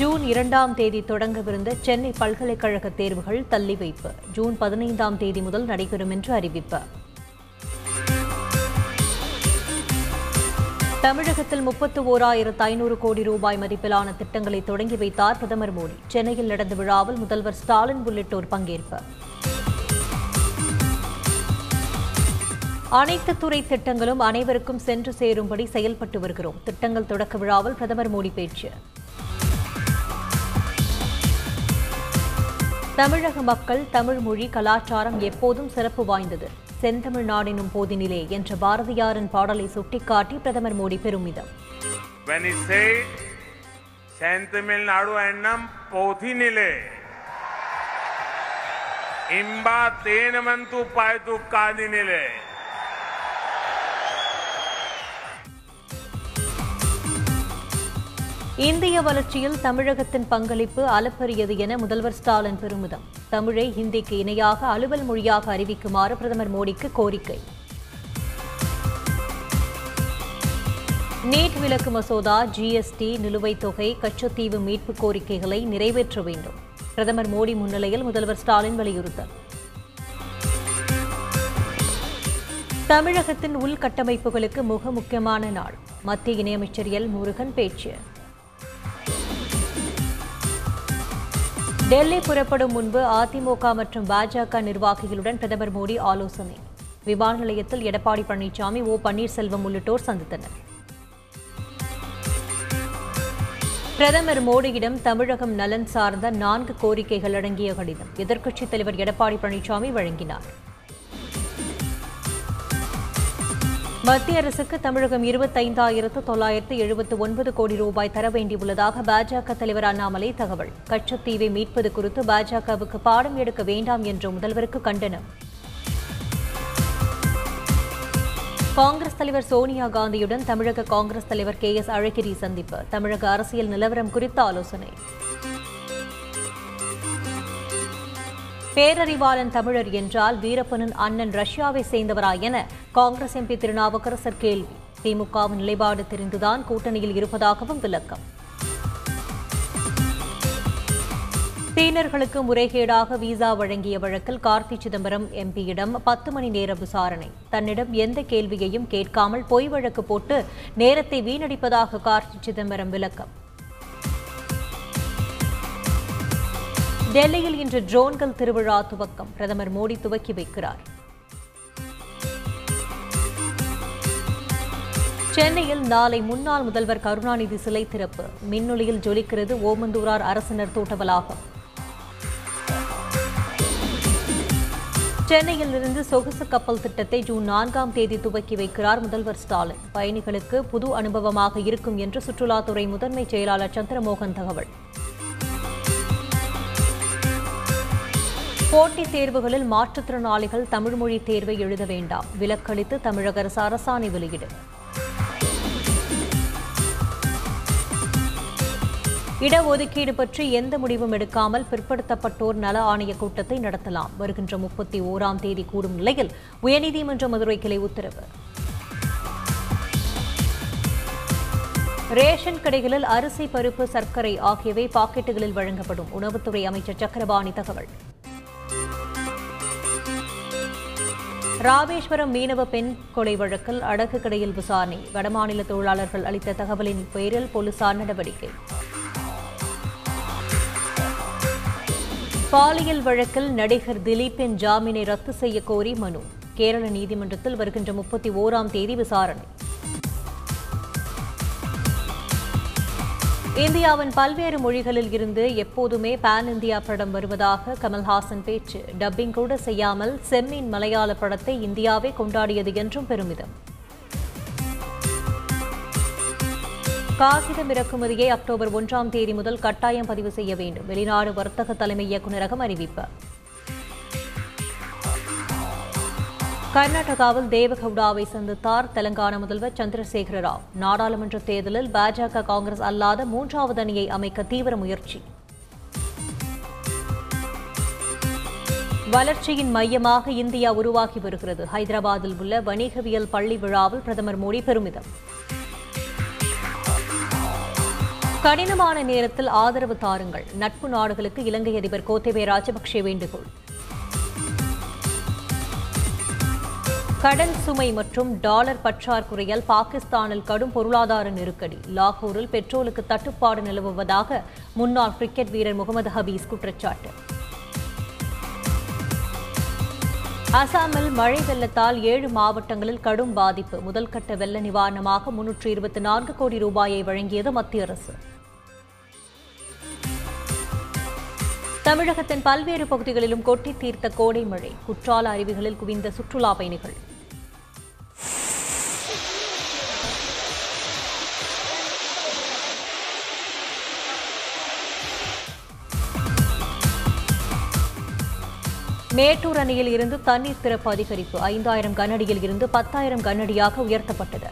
June இரண்டாம் தேதி தொடங்கவிருந்த சென்னை பல்கலைக்கழக தேர்வுகள் தள்ளி வைப்பு. ஜூன் பதினைந்தாம் தேதி முதல் நடைபெறும் என்று அறிவிப்பு. தமிழகத்தில் முப்பத்து ஓராயிரத்து ஐநூறு கோடி ரூபாய் மதிப்பிலான திட்டங்களை தொடங்கி வைத்தார் பிரதமர் மோடி. சென்னையில் நடந்த விழாவில் முதல்வர் ஸ்டாலின் உள்ளிட்டோர் பங்கேற்பு. அனைத்து துறை திட்டங்களும் அனைவருக்கும் சென்று சேரும்படி செயல்பட்டு வருகிறோம். திட்டங்கள் தொடக்க விழாவில் பிரதமர் மோடி பேச்சு. தமிழக மக்கள் தமிழ் மொழி கலாச்சாரம் எப்போதும் சிறப்பு வாய்ந்தது. செந்தமிழ்நாடெனும் போதினிலே என்ற பாரதியாரின் பாடலை சுட்டிக்காட்டி பிரதமர் மோடி பெருமிதம் When he said, Sentamil Annam Pothinile, Imba இந்திய வளர்ச்சியில் தமிழகத்தின் பங்களிப்பு அளப்பரியது என முதல்வர் ஸ்டாலின் பெருமிதம். தமிழை ஹிந்திக்கு இணையாக அலுவல் மொழியாக அறிவிக்குமாறு பிரதமர் மோடிக்கு கோரிக்கை. நீட் விலக்கு மசோதா ஜிஎஸ்டி நிலுவைத் தொகை கச்சத்தீவு மீட்பு கோரிக்கைகளை நிறைவேற்ற வேண்டும். பிரதமர் மோடி முன்னிலையில் முதல்வர் ஸ்டாலின் வலியுறுத்தல். தமிழகத்தின் உள்கட்டமைப்புகளுக்கு மிக முக்கியமான நாள். மத்திய இணையமைச்சர் எல் முருகன் பேச்சு. டெல்லி புறப்படும் முன்பு அதிமுக மற்றும் பாஜக நிர்வாகிகளுடன் பிரதமர் மோடி ஆலோசனை. விமான நிலையத்தில் எடப்பாடி பழனிசாமி ஓ பன்னீர்செல்வம் உள்ளிட்டோர் சந்தித்தனர். பிரதமர் மோடியிடம் தமிழகம் நலன் சார்ந்த நான்கு கோரிக்கைகள் அடங்கிய கடிதம். எதிர்க்கட்சித் தலைவர் எடப்பாடி பழனிசாமி வழங்கினார். மத்திய அரசுக்கு தமிழகம் இருபத்தைந்தாயிரத்து தொள்ளாயிரத்து எழுபத்து ஒன்பது கோடி ரூபாய் தர வேண்டியுள்ளதாக பாஜக தலைவர் அண்ணாமலை தகவல். கச்சத்தீவை மீட்பது குறித்து பாஜகவுக்கு பாடம் எடுக்க வேண்டாம் என்ற முதல்வருக்கு கண்டனம். காங்கிரஸ் தலைவர் சோனியா காந்தியுடன் தமிழக காங்கிரஸ் தலைவர் கே எஸ் அழகிரி சந்திப்பு. தமிழக அரசியல் நிலவரம் குறித்த ஆலோசனை. பேரறிவாளன் தமிழர் என்றால் வீரப்பனின் அண்ணன் ரஷ்யாவை சேர்ந்தவரா என காங்கிரஸ் எம்பி திருநாவுக்கரசர் கேள்வி. திமுகவின் நிலைப்பாடு தெரிந்துதான் கூட்டணியில் இருப்பதாகவும் விளக்கம். சீனர்களுக்கு முறைகேடாக விசா வழங்கிய வழக்கில் கார்த்தி சிதம்பரம் எம்பியிடம் பத்து மணி நேர விசாரணை. தன்னிடம் எந்த கேள்வியையும் கேட்காமல் பொய் வழக்கு போட்டு நேரத்தை வீணடிப்பதாக கார்த்தி சிதம்பரம் விளக்கம். டெல்லியில் இன்று ட்ரோன்கள் திருவிழா துவக்கம். பிரதமர் மோடி துவக்கி வைக்கிறார். சென்னையில் நாளை முன்னாள் முதல்வர் கருணாநிதி சிலை திறப்பு. மின்னொலியில் ஜொலிக்கிறது ஓமந்தூரார் அரசினர் தோட்ட வளாகம் சென்னையில் இருந்து சொகுசு கப்பல் திட்டத்தை ஜூன் நான்காம் தேதி துவக்கி வைக்கிறார் முதல்வர் ஸ்டாலின். பயணிகளுக்கு புது அனுபவமாக இருக்கும் என்று சுற்றுலாத்துறை முதன்மை செயலாளர் சந்திரமோகன் தகவல். போட்டித் தேர்வுகளில் மாற்றுத்திறனாளிகள் தமிழ் மொழி தேர்வை எழுத வேண்டாம். விலக்களித்து தமிழக அரசு அரசாணை வெளியீடு. இடஒதுக்கீடு பற்றி எந்த முடிவும் எடுக்காமல் பிற்படுத்தப்பட்டோர் நல ஆணைய கூட்டத்தை நடத்தலாம். வருகின்ற முப்பத்தி ஓராம் தேதி கூடும் நிலையில் உயர்நீதிமன்ற மதுரை கிளை உத்தரவு. ரேஷன் கடைகளில் அரிசி பருப்பு சர்க்கரை ஆகியவை பாக்கெட்டுகளில் வழங்கப்படும். உணவுத்துறை அமைச்சர் சக்கரபாணி தகவல். ராமேஸ்வரம் மீனவ பெண் கொலை வழக்கில் அடகு கடையில் விசாரணை. வடமாநில தொழிலாளர்கள் அளித்த தகவலின் பேரில் போலீசார் நடவடிக்கை. பாலியல் வழக்கில் நடிகர் திலீப்பின் ஜாமீனை ரத்து செய்ய கோரி மனு. கேரள நீதிமன்றத்தில் வருகின்ற முப்பத்தி ஓராம் தேதி விசாரணை. இந்தியாவின் பல்வேறு மொழிகளில் இருந்து எப்போதுமே பேன் இந்தியா படம் வருவதாக கமல்ஹாசன் பேச்சு. டப்பிங் கூட செய்யாமல் செம்மீன் மலையாள படத்தை இந்தியாவே கொண்டாடியது என்றும் பெருமிதம். காகிதம் இறக்குமதியை அக்டோபர் ஒன்றாம் தேதி முதல் கட்டாயம் பதிவு செய்ய வேண்டும். வெளிநாடு வர்த்தக தலைமை இயக்குநரகம் அறிவிப்பு. கர்நாடகாவில் தேவகவுடாவை சந்தித்தார் தெலங்கானா முதல்வர் சந்திரசேகர ராவ் நாடாளுமன்ற தேர்தலில் பாஜக காங்கிரஸ் அல்லாத மூன்றாவது அணியை அமைக்க தீவிர முயற்சி. வளர்ச்சியின் மையமாக இந்தியா உருவாகி வருகிறது. ஹைதராபாத்தில் உள்ள வணிகவியல் பள்ளி விழாவில் பிரதமர் மோடி பெருமிதம். கடினமான நேரத்தில் ஆதரவு தாருங்கள். நட்பு நாடுகளுக்கு இலங்கை அதிபர் கோத்தபய ராஜபக்சே வேண்டுகோள். கடன் சுமை மற்றும் டாலர் பற்றாக்குறையால் பாகிஸ்தானில் கடும் பொருளாதார நெருக்கடி. லாகூரில் பெட்ரோலுக்கு தட்டுப்பாடு நிலவுவதாக முன்னாள் கிரிக்கெட் வீரர் முகமது ஹபீஸ் குற்றச்சாட்டு. அசாமில் மழை வெள்ளத்தால் ஏழு மாவட்டங்களில் கடும் பாதிப்பு. முதல்கட்ட வெள்ள நிவாரணமாக முன்னூற்று இருபத்தி நான்கு கோடி ரூபாயை வழங்கியது மத்திய அரசு. தமிழகத்தின் பல்வேறு பகுதிகளிலும் கொட்டி தீர்த்த கோடை மழை. குற்றால அருவிகளில் குவிந்த சுற்றுலா பயணிகள். மேட்டூர் அணையில் இருந்து தண்ணீர் திறப்பு அதிகரிப்பு. ஐந்தாயிரம் கனடியில் இருந்து பத்தாயிரம் கனடியாக உயர்த்தப்பட்டது.